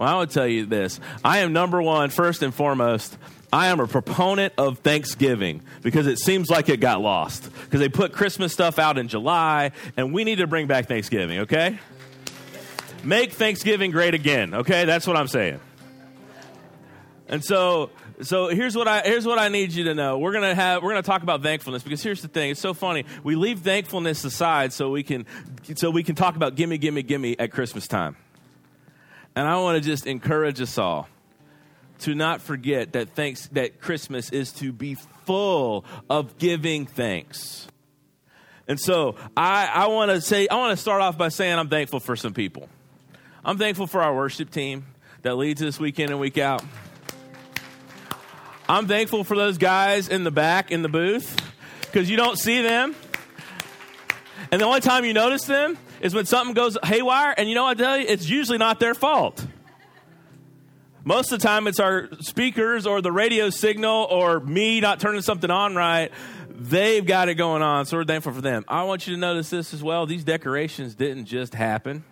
Well, I would tell you this I am number one, first and foremost. I am a proponent of Thanksgiving because it seems like it got lost. Because they put Christmas stuff out in July, and we need to bring back Thanksgiving, okay? Make Thanksgiving great again, okay? That's what I'm saying. And so so here's what I here's what I need you to know. We're gonna have we're gonna talk about thankfulness because here's the thing. It's so funny. We leave thankfulness aside so we can so we can talk about gimme, gimme, gimme at Christmas time. And I want to just encourage us all to not forget that thanks that Christmas is to be full of giving thanks. And so I, I want to say I want to start off by saying I'm thankful for some people. I'm thankful for our worship team that leads us week in and week out. I'm thankful for those guys in the back in the booth because you don't see them. And the only time you notice them is when something goes haywire. And you know what I tell you? It's usually not their fault. Most of the time, it's our speakers or the radio signal or me not turning something on right. They've got it going on, so we're thankful for them. I want you to notice this as well. These decorations didn't just happen.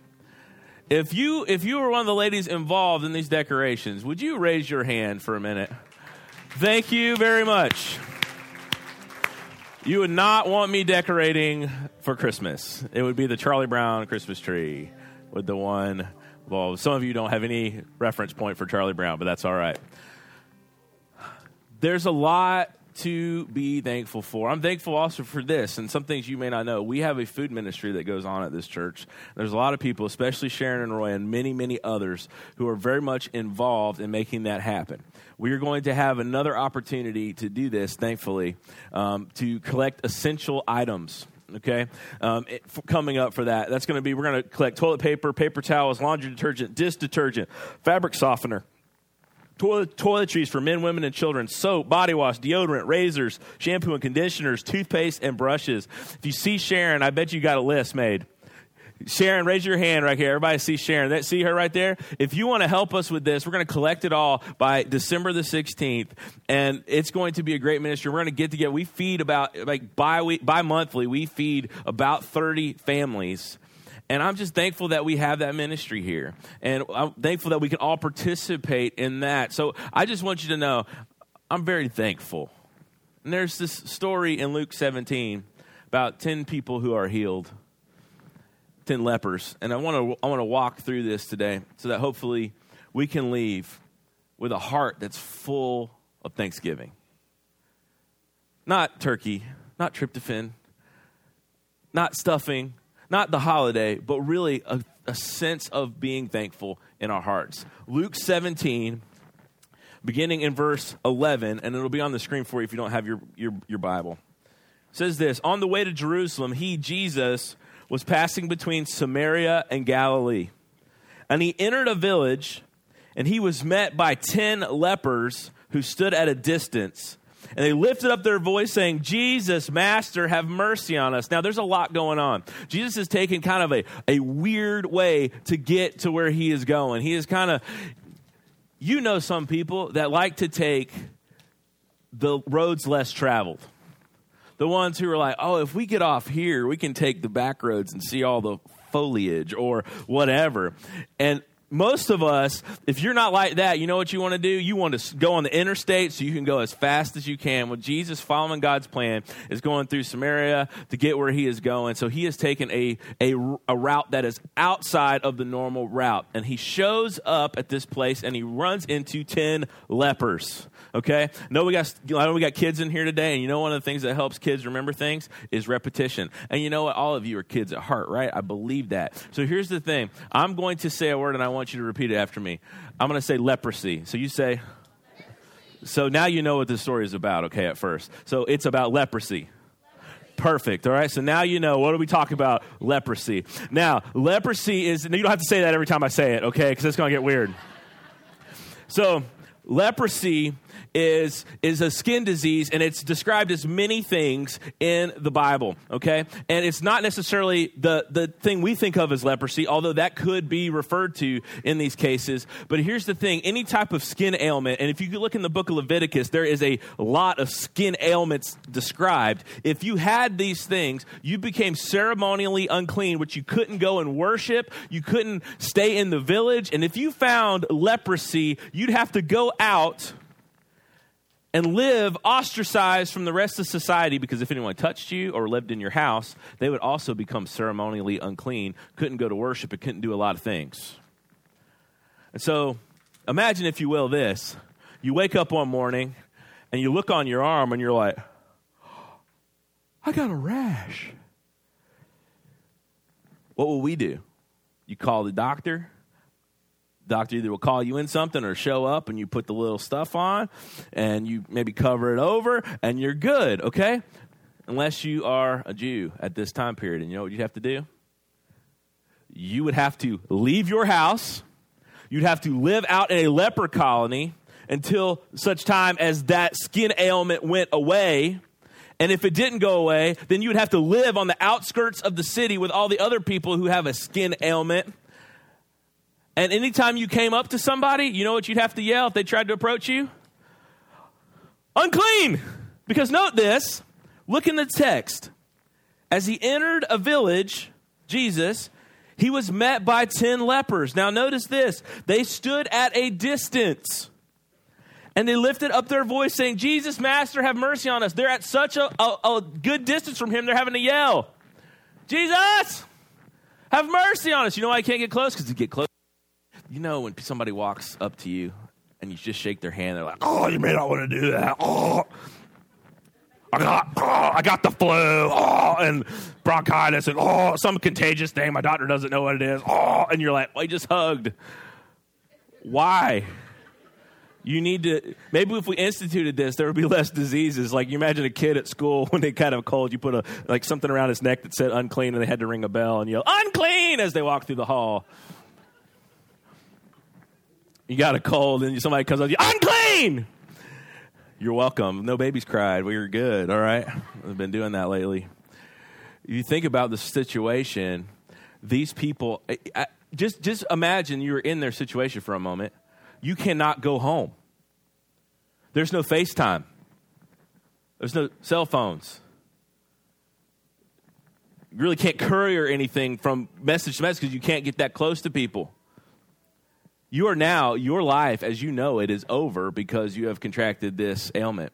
If you if you were one of the ladies involved in these decorations, would you raise your hand for a minute? Thank you very much. You would not want me decorating for Christmas. It would be the Charlie Brown Christmas tree with the one. Well, some of you don't have any reference point for Charlie Brown, but that's all right. There's a lot to be thankful for. I'm thankful also for this and some things you may not know. We have a food ministry that goes on at this church. There's a lot of people, especially Sharon and Roy, and many, many others who are very much involved in making that happen. We are going to have another opportunity to do this, thankfully, um, to collect essential items okay um, it, coming up for that that's going to be we're going to collect toilet paper paper towels laundry detergent dish detergent fabric softener toilet, toiletries for men, women, and children, soap, body wash, deodorant, razors, shampoo and conditioners, toothpaste, and brushes. If you see Sharon, I bet you got a list made. Sharon, raise your hand right here. Everybody see Sharon. That, see her right there? If you want to help us with this, we're going to collect it all by December the 16th, and it's going to be a great ministry. We're going to get together. We feed about, like, bi, monthly, we feed about 30 families and I'm just thankful that we have that ministry here. And I'm thankful that we can all participate in that. So I just want you to know I'm very thankful. And there's this story in Luke 17 about 10 people who are healed, 10 lepers. And I want to I want to walk through this today so that hopefully we can leave with a heart that's full of thanksgiving. Not turkey, not tryptophan, not stuffing, not the holiday, but really a, a sense of being thankful in our hearts. Luke 17, beginning in verse 11, and it'll be on the screen for you if you don't have your, your, your Bible. says this On the way to Jerusalem, he, Jesus, was passing between Samaria and Galilee. And he entered a village, and he was met by ten lepers who stood at a distance and they lifted up their voice saying, Jesus, Master, have mercy on us. Now, there's a lot going on. Jesus is taking kind of a, a weird way to get to where he is going. He is kind of, you know, some people that like to take the roads less traveled. The ones who are like, oh, if we get off here, we can take the back roads and see all the foliage or whatever. And most of us, if you're not like that, you know what you want to do? You want to go on the interstate so you can go as fast as you can. Well, Jesus, following God's plan, is going through Samaria to get where he is going. So he has taken a, a, a route that is outside of the normal route. And he shows up at this place and he runs into 10 lepers. Okay? No, we got I know we got kids in here today, and you know one of the things that helps kids remember things is repetition. And you know what? All of you are kids at heart, right? I believe that. So here's the thing. I'm going to say a word and I want you to repeat it after me. I'm going to say leprosy. So you say So now you know what this story is about, okay, at first. So it's about leprosy. Perfect. All right. So now you know what are we talking about? Leprosy. Now, leprosy is, you don't have to say that every time I say it, okay? Because it's going to get weird. So, leprosy is, is a skin disease, and it's described as many things in the Bible, okay? And it's not necessarily the, the thing we think of as leprosy, although that could be referred to in these cases. But here's the thing any type of skin ailment, and if you look in the book of Leviticus, there is a lot of skin ailments described. If you had these things, you became ceremonially unclean, which you couldn't go and worship, you couldn't stay in the village, and if you found leprosy, you'd have to go out and live ostracized from the rest of society because if anyone touched you or lived in your house, they would also become ceremonially unclean, couldn't go to worship, and couldn't do a lot of things. And so, imagine, if you will, this. You wake up one morning and you look on your arm and you're like, I got a rash. What will we do? You call the doctor, doctor either will call you in something or show up and you put the little stuff on and you maybe cover it over and you're good, okay? Unless you are a Jew at this time period. And you know what you'd have to do? You would have to leave your house, you'd have to live out in a leper colony until such time as that skin ailment went away. And if it didn't go away, then you would have to live on the outskirts of the city with all the other people who have a skin ailment and anytime you came up to somebody, you know what you'd have to yell if they tried to approach you? Unclean! Because note this look in the text. As he entered a village, Jesus, he was met by 10 lepers. Now, notice this they stood at a distance and they lifted up their voice, saying, Jesus, Master, have mercy on us. They're at such a, a, a good distance from him, they're having to yell, Jesus, have mercy on us. You know why I can't get close? Because you get close you know when somebody walks up to you and you just shake their hand, they're like, "Oh, you may not want to do that." Oh, I got, oh, I got the flu, oh, and bronchitis, and oh, some contagious thing. My doctor doesn't know what it is. Oh, and you're like, "Well, just hugged." Why? You need to. Maybe if we instituted this, there would be less diseases. Like you imagine a kid at school when they kind of cold, you put a like something around his neck that said unclean, and they had to ring a bell and yell unclean as they walk through the hall you got a cold and somebody comes up to you, unclean! You're welcome. No babies cried. We were good, all right? I've been doing that lately. You think about the situation, these people, just, just imagine you're in their situation for a moment. You cannot go home. There's no FaceTime. There's no cell phones. You really can't courier anything from message to message because you can't get that close to people. You are now, your life as you know it is over because you have contracted this ailment.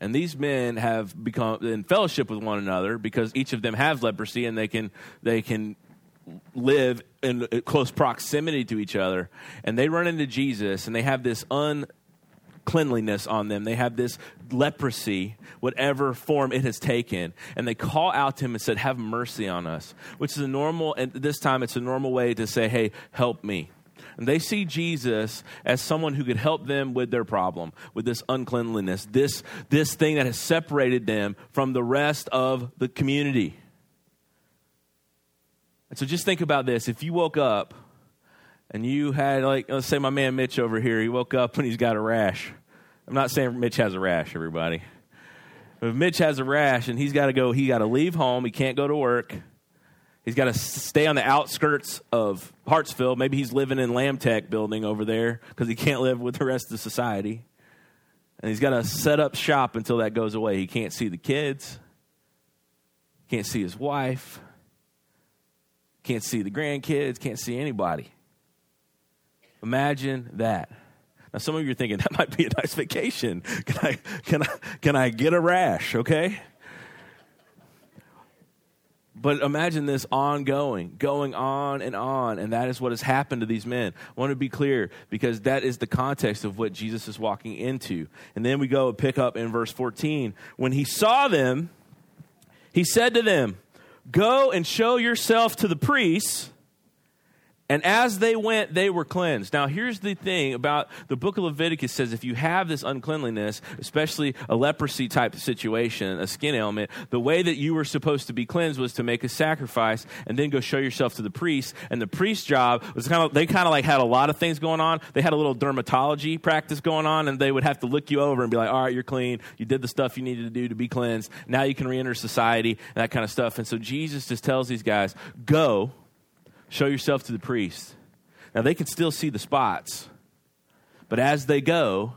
And these men have become in fellowship with one another because each of them has leprosy and they can, they can live in close proximity to each other. And they run into Jesus and they have this uncleanliness on them. They have this leprosy, whatever form it has taken. And they call out to him and said, Have mercy on us, which is a normal, and this time it's a normal way to say, Hey, help me. And they see Jesus as someone who could help them with their problem, with this uncleanliness, this, this thing that has separated them from the rest of the community. And so just think about this. If you woke up and you had, like, let's say my man Mitch over here, he woke up and he's got a rash. I'm not saying Mitch has a rash, everybody. But if Mitch has a rash and he's got to go, he got to leave home, he can't go to work He's got to stay on the outskirts of Hartsville. Maybe he's living in Lamtech building over there because he can't live with the rest of society. And he's got to set up shop until that goes away. He can't see the kids, can't see his wife, can't see the grandkids, can't see anybody. Imagine that. Now, some of you are thinking that might be a nice vacation. Can I, can I, can I get a rash? Okay. But imagine this ongoing, going on and on, and that is what has happened to these men. I want to be clear because that is the context of what Jesus is walking into. And then we go and pick up in verse 14. When he saw them, he said to them, Go and show yourself to the priests. And as they went, they were cleansed. Now, here's the thing about the book of Leviticus says if you have this uncleanliness, especially a leprosy type situation, a skin ailment, the way that you were supposed to be cleansed was to make a sacrifice and then go show yourself to the priest. And the priest's job was kind of, they kind of like had a lot of things going on. They had a little dermatology practice going on, and they would have to look you over and be like, all right, you're clean. You did the stuff you needed to do to be cleansed. Now you can re enter society, and that kind of stuff. And so Jesus just tells these guys, go show yourself to the priest. Now, they can still see the spots, but as they go,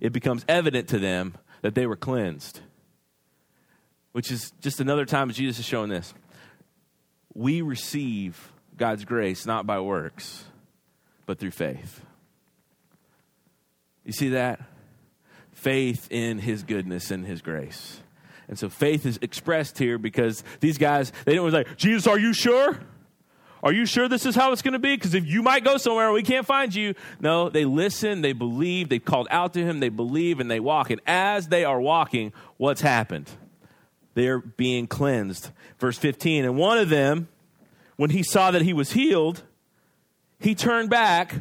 it becomes evident to them that they were cleansed. Which is just another time Jesus is showing this. We receive God's grace not by works, but through faith. You see that? Faith in his goodness and his grace. And so faith is expressed here because these guys, they didn't was like, Jesus, are you sure? Are you sure this is how it's going to be? Because if you might go somewhere and we can't find you. No, they listen, they believe, they called out to him, they believe, and they walk. And as they are walking, what's happened? They're being cleansed. Verse 15. And one of them, when he saw that he was healed, he turned back,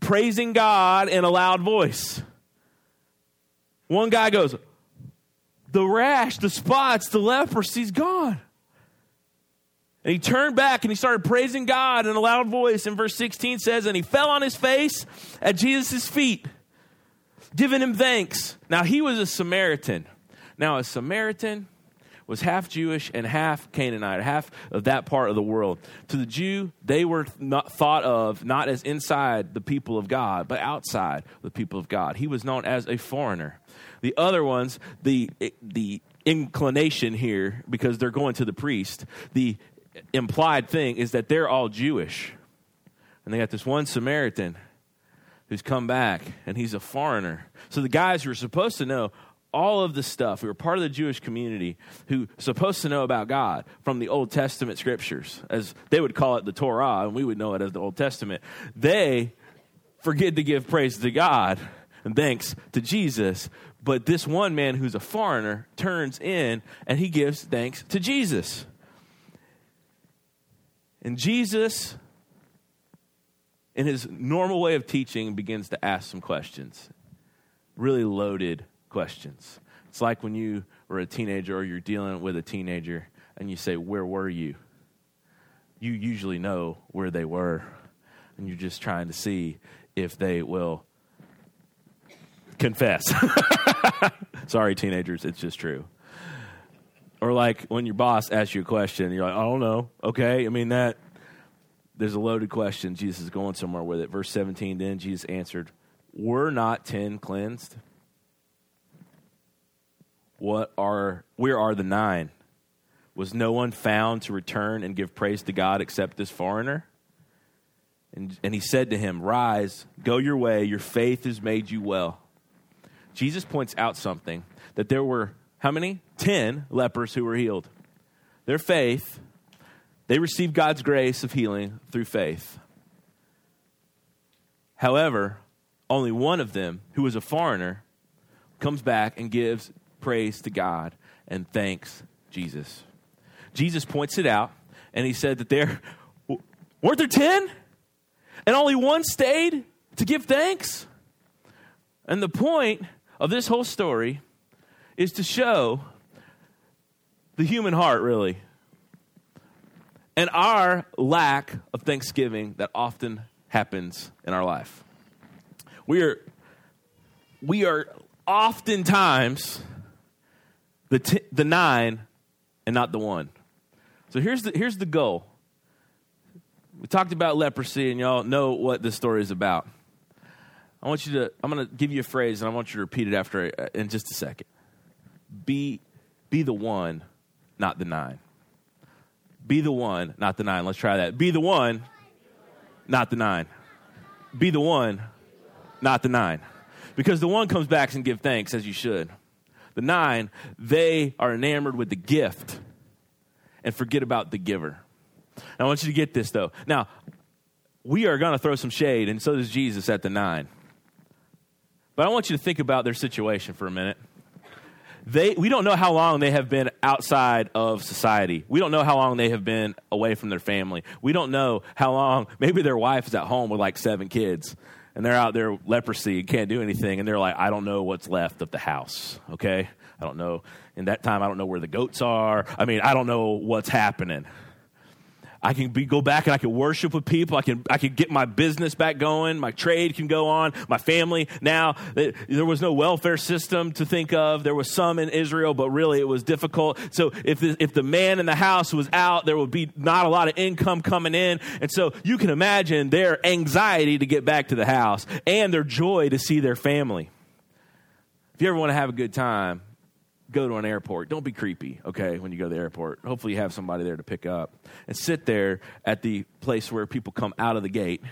praising God in a loud voice. One guy goes, The rash, the spots, the leprosy's gone. And he turned back and he started praising God in a loud voice. And verse 16 says, And he fell on his face at Jesus' feet, giving him thanks. Now, he was a Samaritan. Now, a Samaritan was half Jewish and half Canaanite, half of that part of the world. To the Jew, they were not thought of not as inside the people of God, but outside the people of God. He was known as a foreigner. The other ones, the the inclination here, because they're going to the priest, the implied thing is that they're all Jewish. And they got this one Samaritan who's come back, and he's a foreigner. So the guys who are supposed to know all of the stuff, who are part of the Jewish community, who are supposed to know about God from the Old Testament scriptures, as they would call it the Torah, and we would know it as the Old Testament, they forget to give praise to God and thanks to Jesus. But this one man who's a foreigner turns in and he gives thanks to Jesus. And Jesus, in his normal way of teaching, begins to ask some questions. Really loaded questions. It's like when you were a teenager or you're dealing with a teenager and you say, Where were you? You usually know where they were, and you're just trying to see if they will confess. Sorry, teenagers, it's just true. Or like when your boss asks you a question, you're like, I don't know. Okay, I mean that. There's a loaded question. Jesus is going somewhere with it. Verse 17. Then Jesus answered, "Were not ten cleansed? What are where are the nine? Was no one found to return and give praise to God except this foreigner?" And, and he said to him, Rise, go your way, your faith has made you well. Jesus points out something that there were how many? Ten lepers who were healed. Their faith, they received God's grace of healing through faith. However, only one of them, who was a foreigner, comes back and gives praise to God and thanks Jesus. Jesus points it out, and he said that there weren't there ten, and only one stayed to give thanks. And the point of this whole story is to show the human heart, really, and our lack of thanksgiving that often happens in our life. We are, we are oftentimes the, t- the nine and not the one. So here's the, here's the goal. We talked about leprosy, and y'all know what this story is about. I want you to, I'm going to give you a phrase, and I want you to repeat it after uh, in just a second be, be the one, not the nine. Be the one, not the nine. Let's try that. Be the one, not the nine. Be the one, not the nine. Because the one comes back and give thanks as you should. The nine, they are enamored with the gift and forget about the giver. I want you to get this though. Now, we are going to throw some shade, and so does Jesus at the nine. But I want you to think about their situation for a minute they we don't know how long they have been outside of society. We don't know how long they have been away from their family. We don't know how long maybe their wife is at home with like seven kids and they're out there leprosy and can't do anything and they're like I don't know what's left of the house, okay? I don't know. In that time I don't know where the goats are. I mean, I don't know what's happening. I can be, go back and I can worship with people. I can, I can get my business back going. My trade can go on. My family. Now, there was no welfare system to think of. There was some in Israel, but really it was difficult. So if the, if the man in the house was out, there would be not a lot of income coming in. And so you can imagine their anxiety to get back to the house and their joy to see their family. If you ever want to have a good time, go to an airport. Don't be creepy, okay, when you go to the airport. Hopefully, you have somebody there to pick up. And sit there at the place where people come out of the gate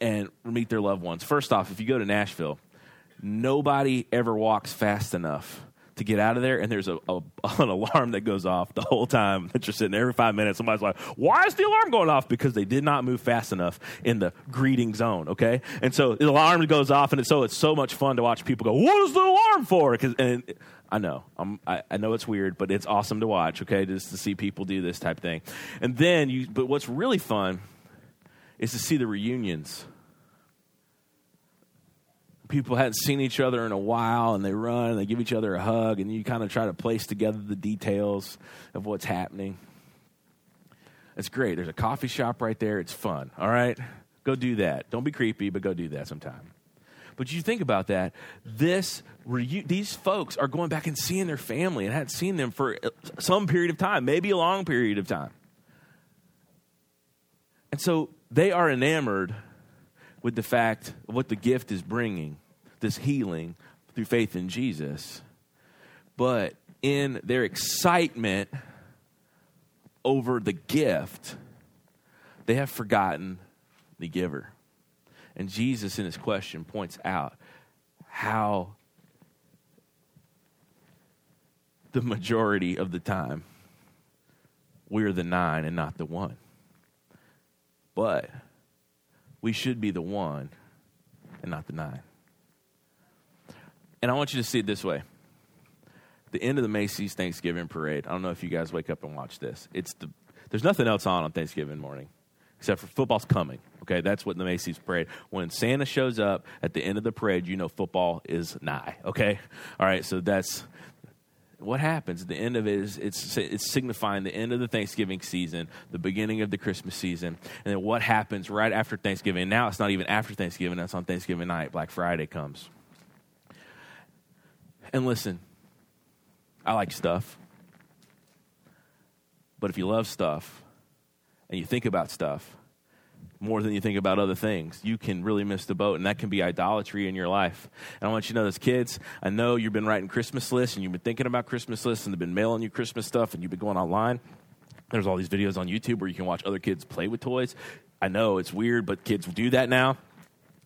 and meet their loved ones. First off, if you go to Nashville, nobody ever walks fast enough to get out of there, and there's a, a, an alarm that goes off the whole time that you're sitting there. Every five minutes, somebody's like, "Why is the alarm going off?" Because they did not move fast enough in the greeting zone. Okay, and so the alarm goes off, and it's, so it's so much fun to watch people go, "What is the alarm for?" Because and I know, I, I know it's weird, but it's awesome to watch. Okay, just to see people do this type thing, and then you. But what's really fun is to see the reunions people hadn't seen each other in a while and they run and they give each other a hug and you kind of try to place together the details of what's happening. It's great. There's a coffee shop right there. It's fun. All right? Go do that. Don't be creepy, but go do that sometime. But you think about that. This these folks are going back and seeing their family and hadn't seen them for uh, some period of time, maybe a long period of time. And so they are enamored with the fact of what the gift is bringing this healing through faith in Jesus. But in their excitement over the gift, they have forgotten the giver. And Jesus, in his question, points out how the majority of the time we're the nine and not the one. But we should be the one and not the nine. And I want you to see it this way. The end of the Macy's Thanksgiving parade. I don't know if you guys wake up and watch this. It's the there's nothing else on on Thanksgiving morning except for football's coming. Okay, that's what the Macy's parade. When Santa shows up at the end of the parade, you know football is nigh. Okay, all right. So that's what happens at the end of it is it's, it's signifying the end of the Thanksgiving season, the beginning of the Christmas season, and then what happens right after Thanksgiving. Now it's not even after Thanksgiving; that's on Thanksgiving night. Black Friday comes. And listen, I like stuff. But if you love stuff and you think about stuff more than you think about other things, you can really miss the boat, and that can be idolatry in your life. And I want you to know this, kids. I know you've been writing Christmas lists and you've been thinking about Christmas lists and they've been mailing you Christmas stuff and you've been going online. There's all these videos on YouTube where you can watch other kids play with toys. I know it's weird, but kids do that now.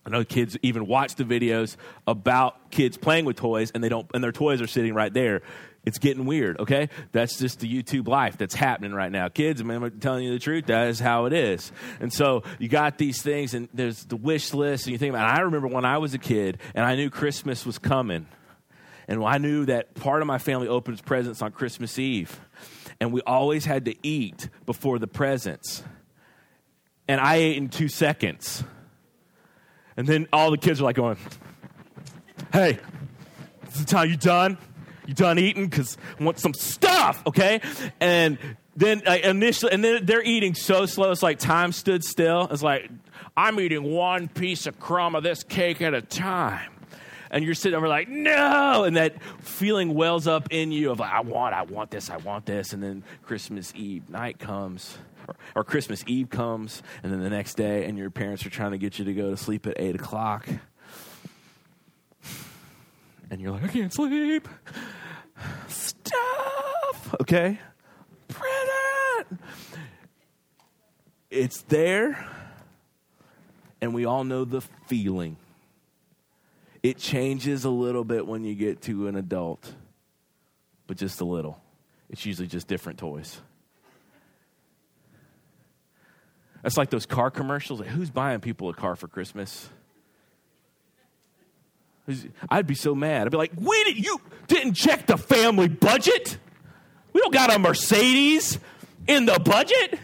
I know kids even watch the videos about kids playing with toys and they don't and their toys are sitting right there. It's getting weird, okay? That's just the YouTube life that's happening right now. Kids, man, I'm telling you the truth, that is how it is. And so you got these things and there's the wish list and you think about it. I remember when I was a kid and I knew Christmas was coming. And I knew that part of my family opens presents on Christmas Eve. And we always had to eat before the presents. And I ate in two seconds. And then all the kids are like going, hey, is the time you done? You done eating? Because I want some stuff, okay? And then initially, and then they're eating so slow, it's like time stood still. It's like, I'm eating one piece of crumb of this cake at a time. And you're sitting over like, no! And that feeling wells up in you of like, I want, I want this, I want this. And then Christmas Eve night comes or, or Christmas Eve comes, and then the next day, and your parents are trying to get you to go to sleep at 8 o'clock. And you're like, I can't sleep. Stuff. Okay? Print it. It's there, and we all know the feeling. It changes a little bit when you get to an adult, but just a little. It's usually just different toys. That's like those car commercials. Like, who's buying people a car for Christmas? I'd be so mad. I'd be like, "We did you didn't check the family budget? We don't got a Mercedes in the budget."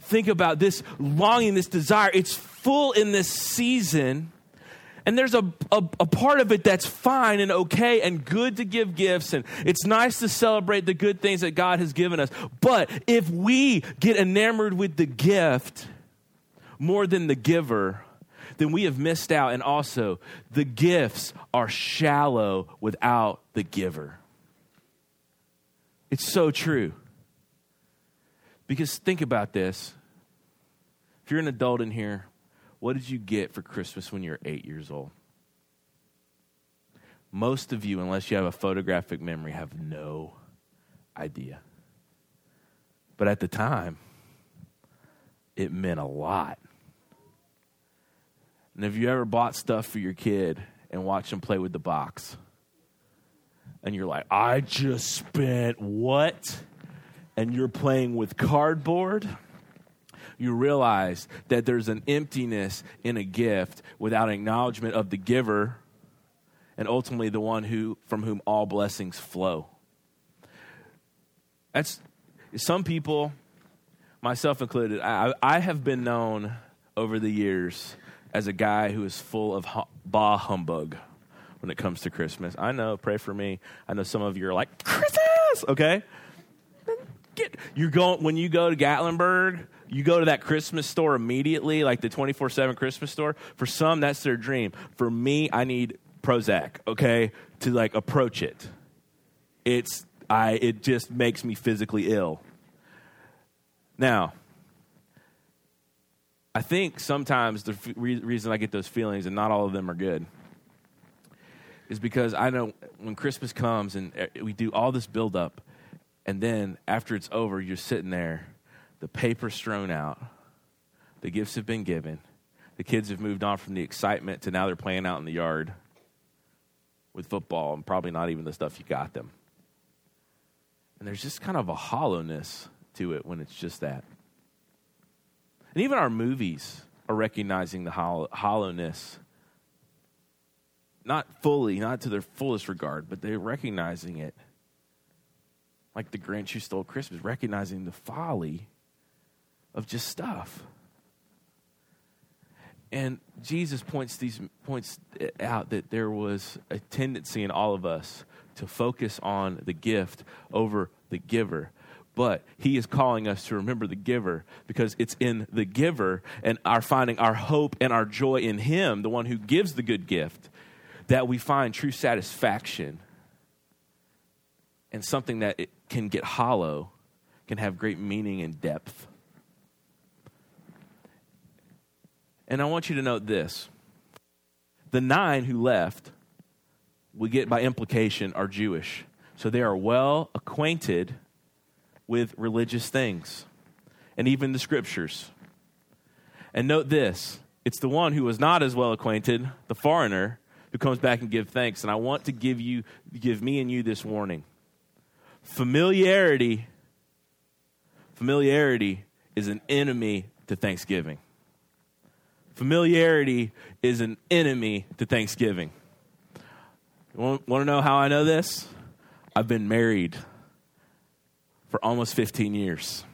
Think about this longing, this desire. It's full in this season. And there's a, a, a, part of it that's fine and okay and good to give gifts, and it's nice to celebrate the good things that God has given us. But if we get enamored with the gift more than the giver, then we have missed out. And also, the gifts are shallow without the giver. It's so true. Because think about this. If you're an adult in here, what did you get for Christmas when you were eight years old? Most of you, unless you have a photographic memory, have no idea. But at the time, it meant a lot. And have you ever bought stuff for your kid and watched them play with the box? And you're like, I just spent what? And you're playing with cardboard? You realize that there's an emptiness in a gift without acknowledgement of the giver and ultimately the one who from whom all blessings flow. That's some people, myself included, I, I have been known over the years as a guy who is full of bah humbug when it comes to Christmas. I know, pray for me. I know some of you are like, Christmas, okay? Get, you're going, when you go to Gatlinburg, you go to that Christmas store immediately, like the 24 7 Christmas store. For some, that's their dream. For me, I need Prozac, okay, to like approach it. It's, I, it just makes me physically ill. Now, I think sometimes the f- re- reason I get those feelings, and not all of them are good, is because I know when Christmas comes and eh, we do all this buildup, and then after it's over, you're sitting there, the paper's thrown out, the gifts have been given, the kids have moved on from the excitement to now they're playing out in the yard with football and probably not even the stuff you got them. And there's just kind of a hollowness to it when it's just that. And even our movies are recognizing the hollow, hollowness. Not fully, not to their fullest regard, but they're recognizing it. Like the Grinch who stole Christmas, recognizing the folly of just stuff. And Jesus points these points out that there was a tendency in all of us to focus on the gift over the giver but he is calling us to remember the giver because it's in the giver and our finding our hope and our joy in him, the one who gives the good gift, that we find true satisfaction and something that it can get hollow can have great meaning and depth. And I want you to note this the nine who left, we get by implication, are Jewish. So they are well acquainted with religious things and even the scriptures. And note this it's the one who was not as well acquainted, the foreigner, who comes back and gives thanks. And I want to give you, give me and you this warning. Familiarity, familiarity is an enemy to thanksgiving. Familiarity is an enemy to thanksgiving. Want to know how I know this? I've been married for almost 15 years.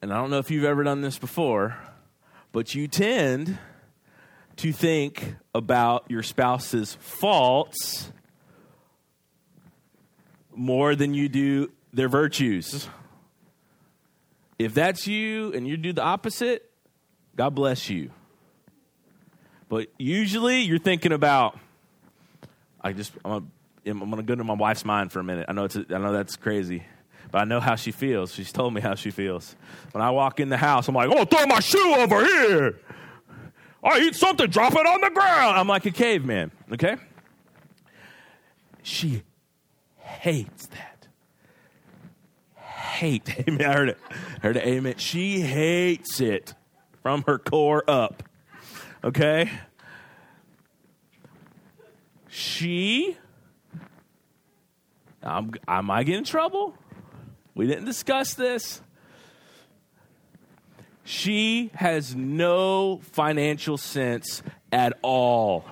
And I don't know if you've ever done this before, but you tend to think about your spouse's faults more than you do their virtues. If that's you and you do the opposite, God bless you. But usually you're thinking about, I just, I'm to go into my wife's mind for a minute. I know it's I know that's crazy, but I know how she feels. She's told me how she feels. When I walk in the house, I'm like, "Oh, throw my shoe over here." I eat something, drop it on the ground. I'm like a caveman. Okay. She hates that. Hate. Amen. I heard it. I heard it. Amen. She hates it from her core up. Okay. She I'm, I might get in trouble. We didn't discuss this. She has no financial sense at all.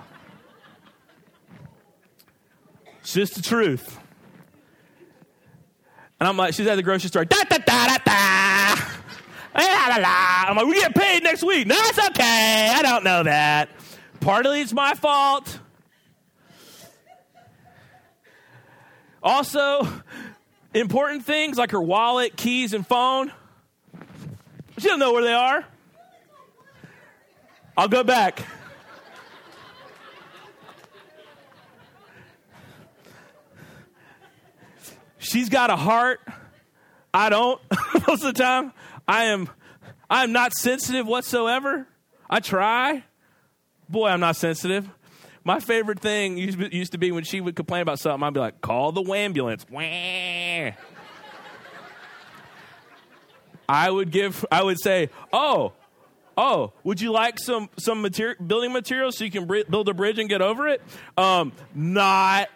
It's just the truth. And I'm like, she's at the grocery store. Da da da. La, la. I'm like, we get paid next week. No, it's okay. I don't know that. Partly it's my fault. Also, important things like her wallet, keys, and phone. She don't know where they are. I'll go back. She's got a heart. I don't most of the time. I am I am not sensitive whatsoever. I try. Boy, I'm not sensitive. My favorite thing used to be when she would complain about something, I'd be like, call the ambulance. I would give I would say, "Oh, oh, would you like some some building materials so you can build a bridge and get over it?" Um, not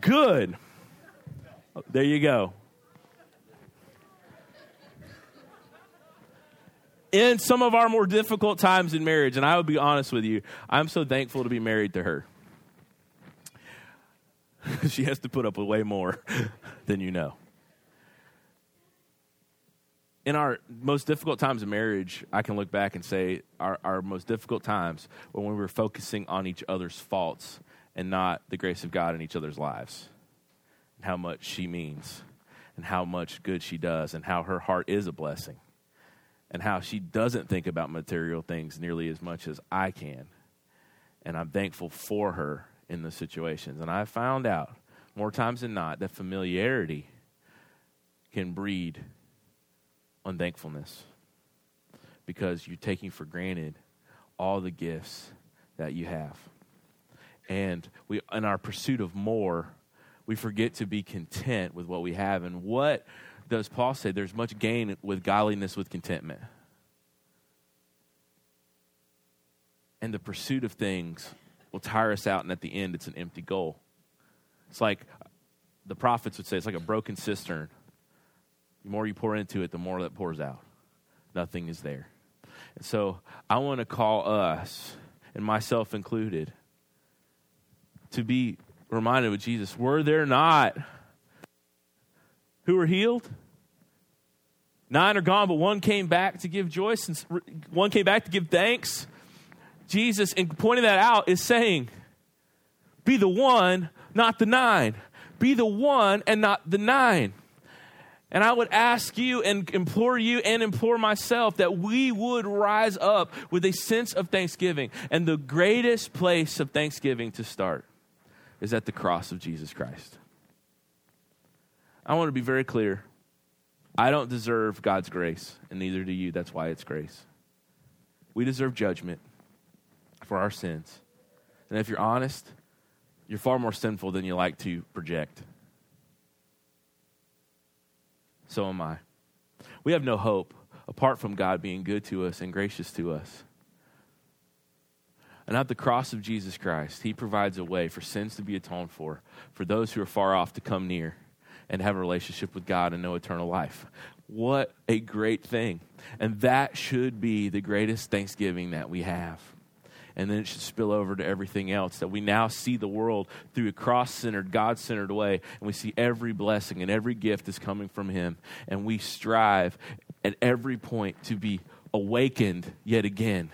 good. There you go. In some of our more difficult times in marriage, and I would be honest with you, I'm so thankful to be married to her. she has to put up with way more than you know. In our most difficult times of marriage, I can look back and say our, our most difficult times were when we were focusing on each other's faults and not the grace of God in each other's lives. And how much she means, and how much good she does, and how her heart is a blessing and how she doesn't think about material things nearly as much as I can. And I'm thankful for her in the situations. And I found out more times than not that familiarity can breed unthankfulness because you're taking for granted all the gifts that you have. And we in our pursuit of more, we forget to be content with what we have. And what does Paul say? There's much gain with godliness with contentment. And the pursuit of things will tire us out, and at the end, it's an empty goal. It's like the prophets would say, it's like a broken cistern. The more you pour into it, the more that pours out. Nothing is there. And so I want to call us, and myself included, to be reminded of Jesus. Were there not who were healed? Nine are gone, but one came back to give joy, since one came back to give thanks. Jesus, in pointing that out, is saying, be the one, not the nine. Be the one and not the nine. And I would ask you and implore you and implore myself that we would rise up with a sense of thanksgiving. And the greatest place of thanksgiving to start is at the cross of Jesus Christ. I want to be very clear. I don't deserve God's grace, and neither do you. That's why it's grace. We deserve judgment for our sins. And if you're honest, you're far more sinful than you like to project. So am I. We have no hope apart from God being good to us and gracious to us. And at the cross of Jesus Christ, He provides a way for sins to be atoned for, for those who are far off to come near and have a relationship with God and know eternal life. What a great thing. And that should be the greatest thanksgiving that we have and then it should spill over to everything else. That we now see the world through a cross centered, God centered way, and we see every blessing and every gift is coming from Him. And we strive at every point to be awakened yet again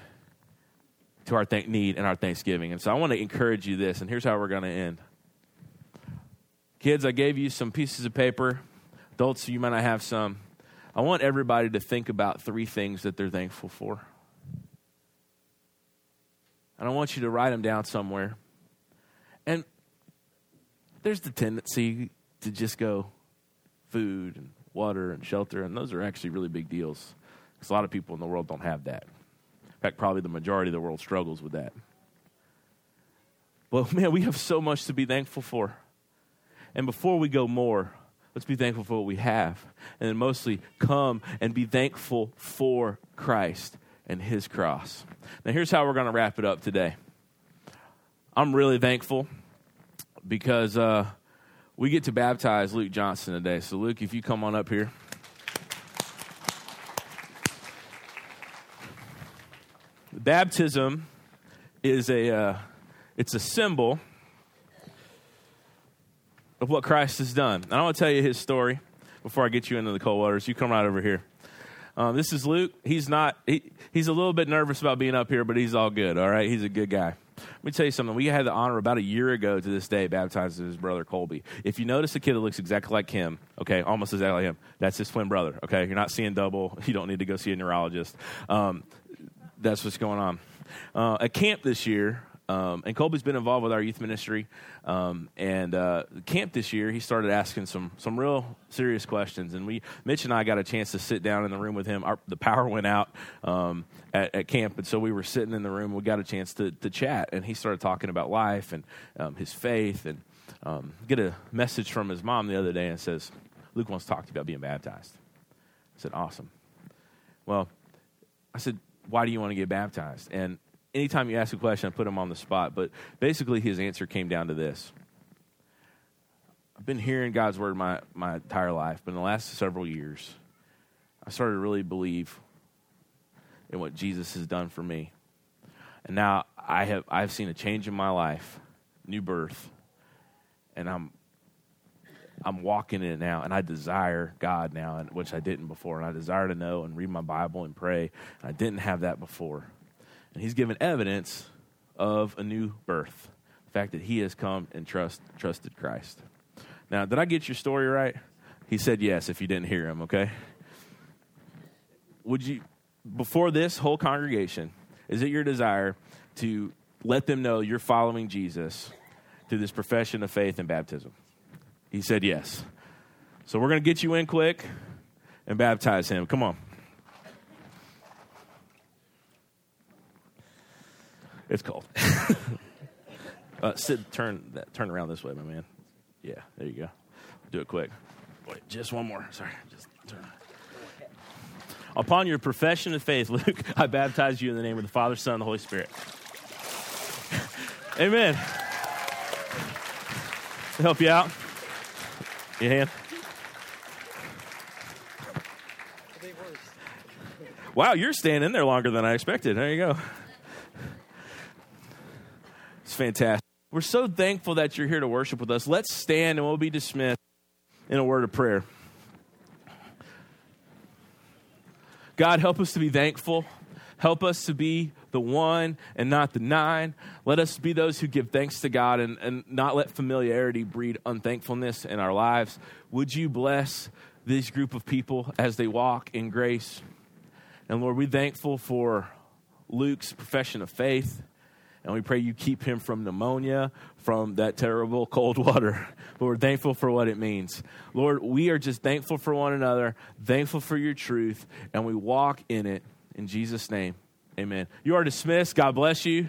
to our th- need and our thanksgiving. And so I want to encourage you this, and here's how we're going to end. Kids, I gave you some pieces of paper. Adults, you might not have some. I want everybody to think about three things that they're thankful for. And I want you to write them down somewhere. And there's the tendency to just go food and water and shelter, and those are actually really big deals because a lot of people in the world don't have that. In fact, probably the majority of the world struggles with that. But man, we have so much to be thankful for. And before we go more, let's be thankful for what we have. And then mostly come and be thankful for Christ and his cross. Now, here's how we're going to wrap it up today. I'm really thankful because uh, we get to baptize Luke Johnson today. So, Luke, if you come on up here. Baptism is a uh, it's a symbol of what Christ has done. And I want to tell you his story before I get you into the cold waters. You come right over here. Um, this is Luke. He's not. He, he's a little bit nervous about being up here, but he's all good. All right, he's a good guy. Let me tell you something. We had the honor about a year ago to this day baptizing his brother Colby. If you notice a kid that looks exactly like him, okay, almost exactly like him, that's his twin brother. Okay, you're not seeing double. You don't need to go see a neurologist. Um, that's what's going on. Uh, at camp this year, um, and Colby's been involved with our youth ministry. Um, and uh, camp this year, he started asking some some real serious questions. And we, Mitch and I, got a chance to sit down in the room with him. Our, the power went out um, at, at, camp, and so we were sitting in the room. We got a chance to, to chat, and he started talking about life and um, his faith. And um, get a message from his mom the other day and says, "Luke wants to talk to you about being baptized." I said, "Awesome." Well, I said, "Why do you want to get baptized?" And anytime you ask a question, I put him on the spot. But basically, his answer came down to this I've been hearing God's word my, my entire life, but in the last several years, I started to really believe in what Jesus has done for me. And now I have I've seen a change in my life, new birth, and I'm I'm walking in it now, and I desire God now, which I didn't before, and I desire to know and read my Bible and pray. And I didn't have that before. And he's given evidence of a new birth, the fact that he has come and trust, trusted Christ. Now, did I get your story right? He said yes if you didn't hear him, okay? Would you, before this whole congregation, is it your desire to let them know you're following Jesus through this profession of faith and baptism? He said yes. So we're going to get you in quick and baptize him. Come on. It's cold. uh, sit, turn that, turn around this way, my man. Yeah, there you go. Do it quick. Wait, just one more. Sorry, just turn. Upon your profession of faith, Luke, I baptize you in the name of the Father, Son, and the Holy Spirit. Amen. Help you out. Your hand. Wow, you're staying in there longer than I expected. There you go. Fantastic. We're so thankful that you're here to worship with us. Let's stand and we'll be dismissed in a word of prayer. God, help us to be thankful. Help us to be the one and not the nine. Let us be those who give thanks to God and, and not let familiarity breed unthankfulness in our lives. Would you bless this group of people as they walk in grace? And Lord, we're thankful for Luke's profession of faith. And we pray you keep him from pneumonia, from that terrible cold water. But we're thankful for what it means. Lord, we are just thankful for one another, thankful for your truth, and we walk in it. In Jesus' name, amen. You are dismissed. God bless you.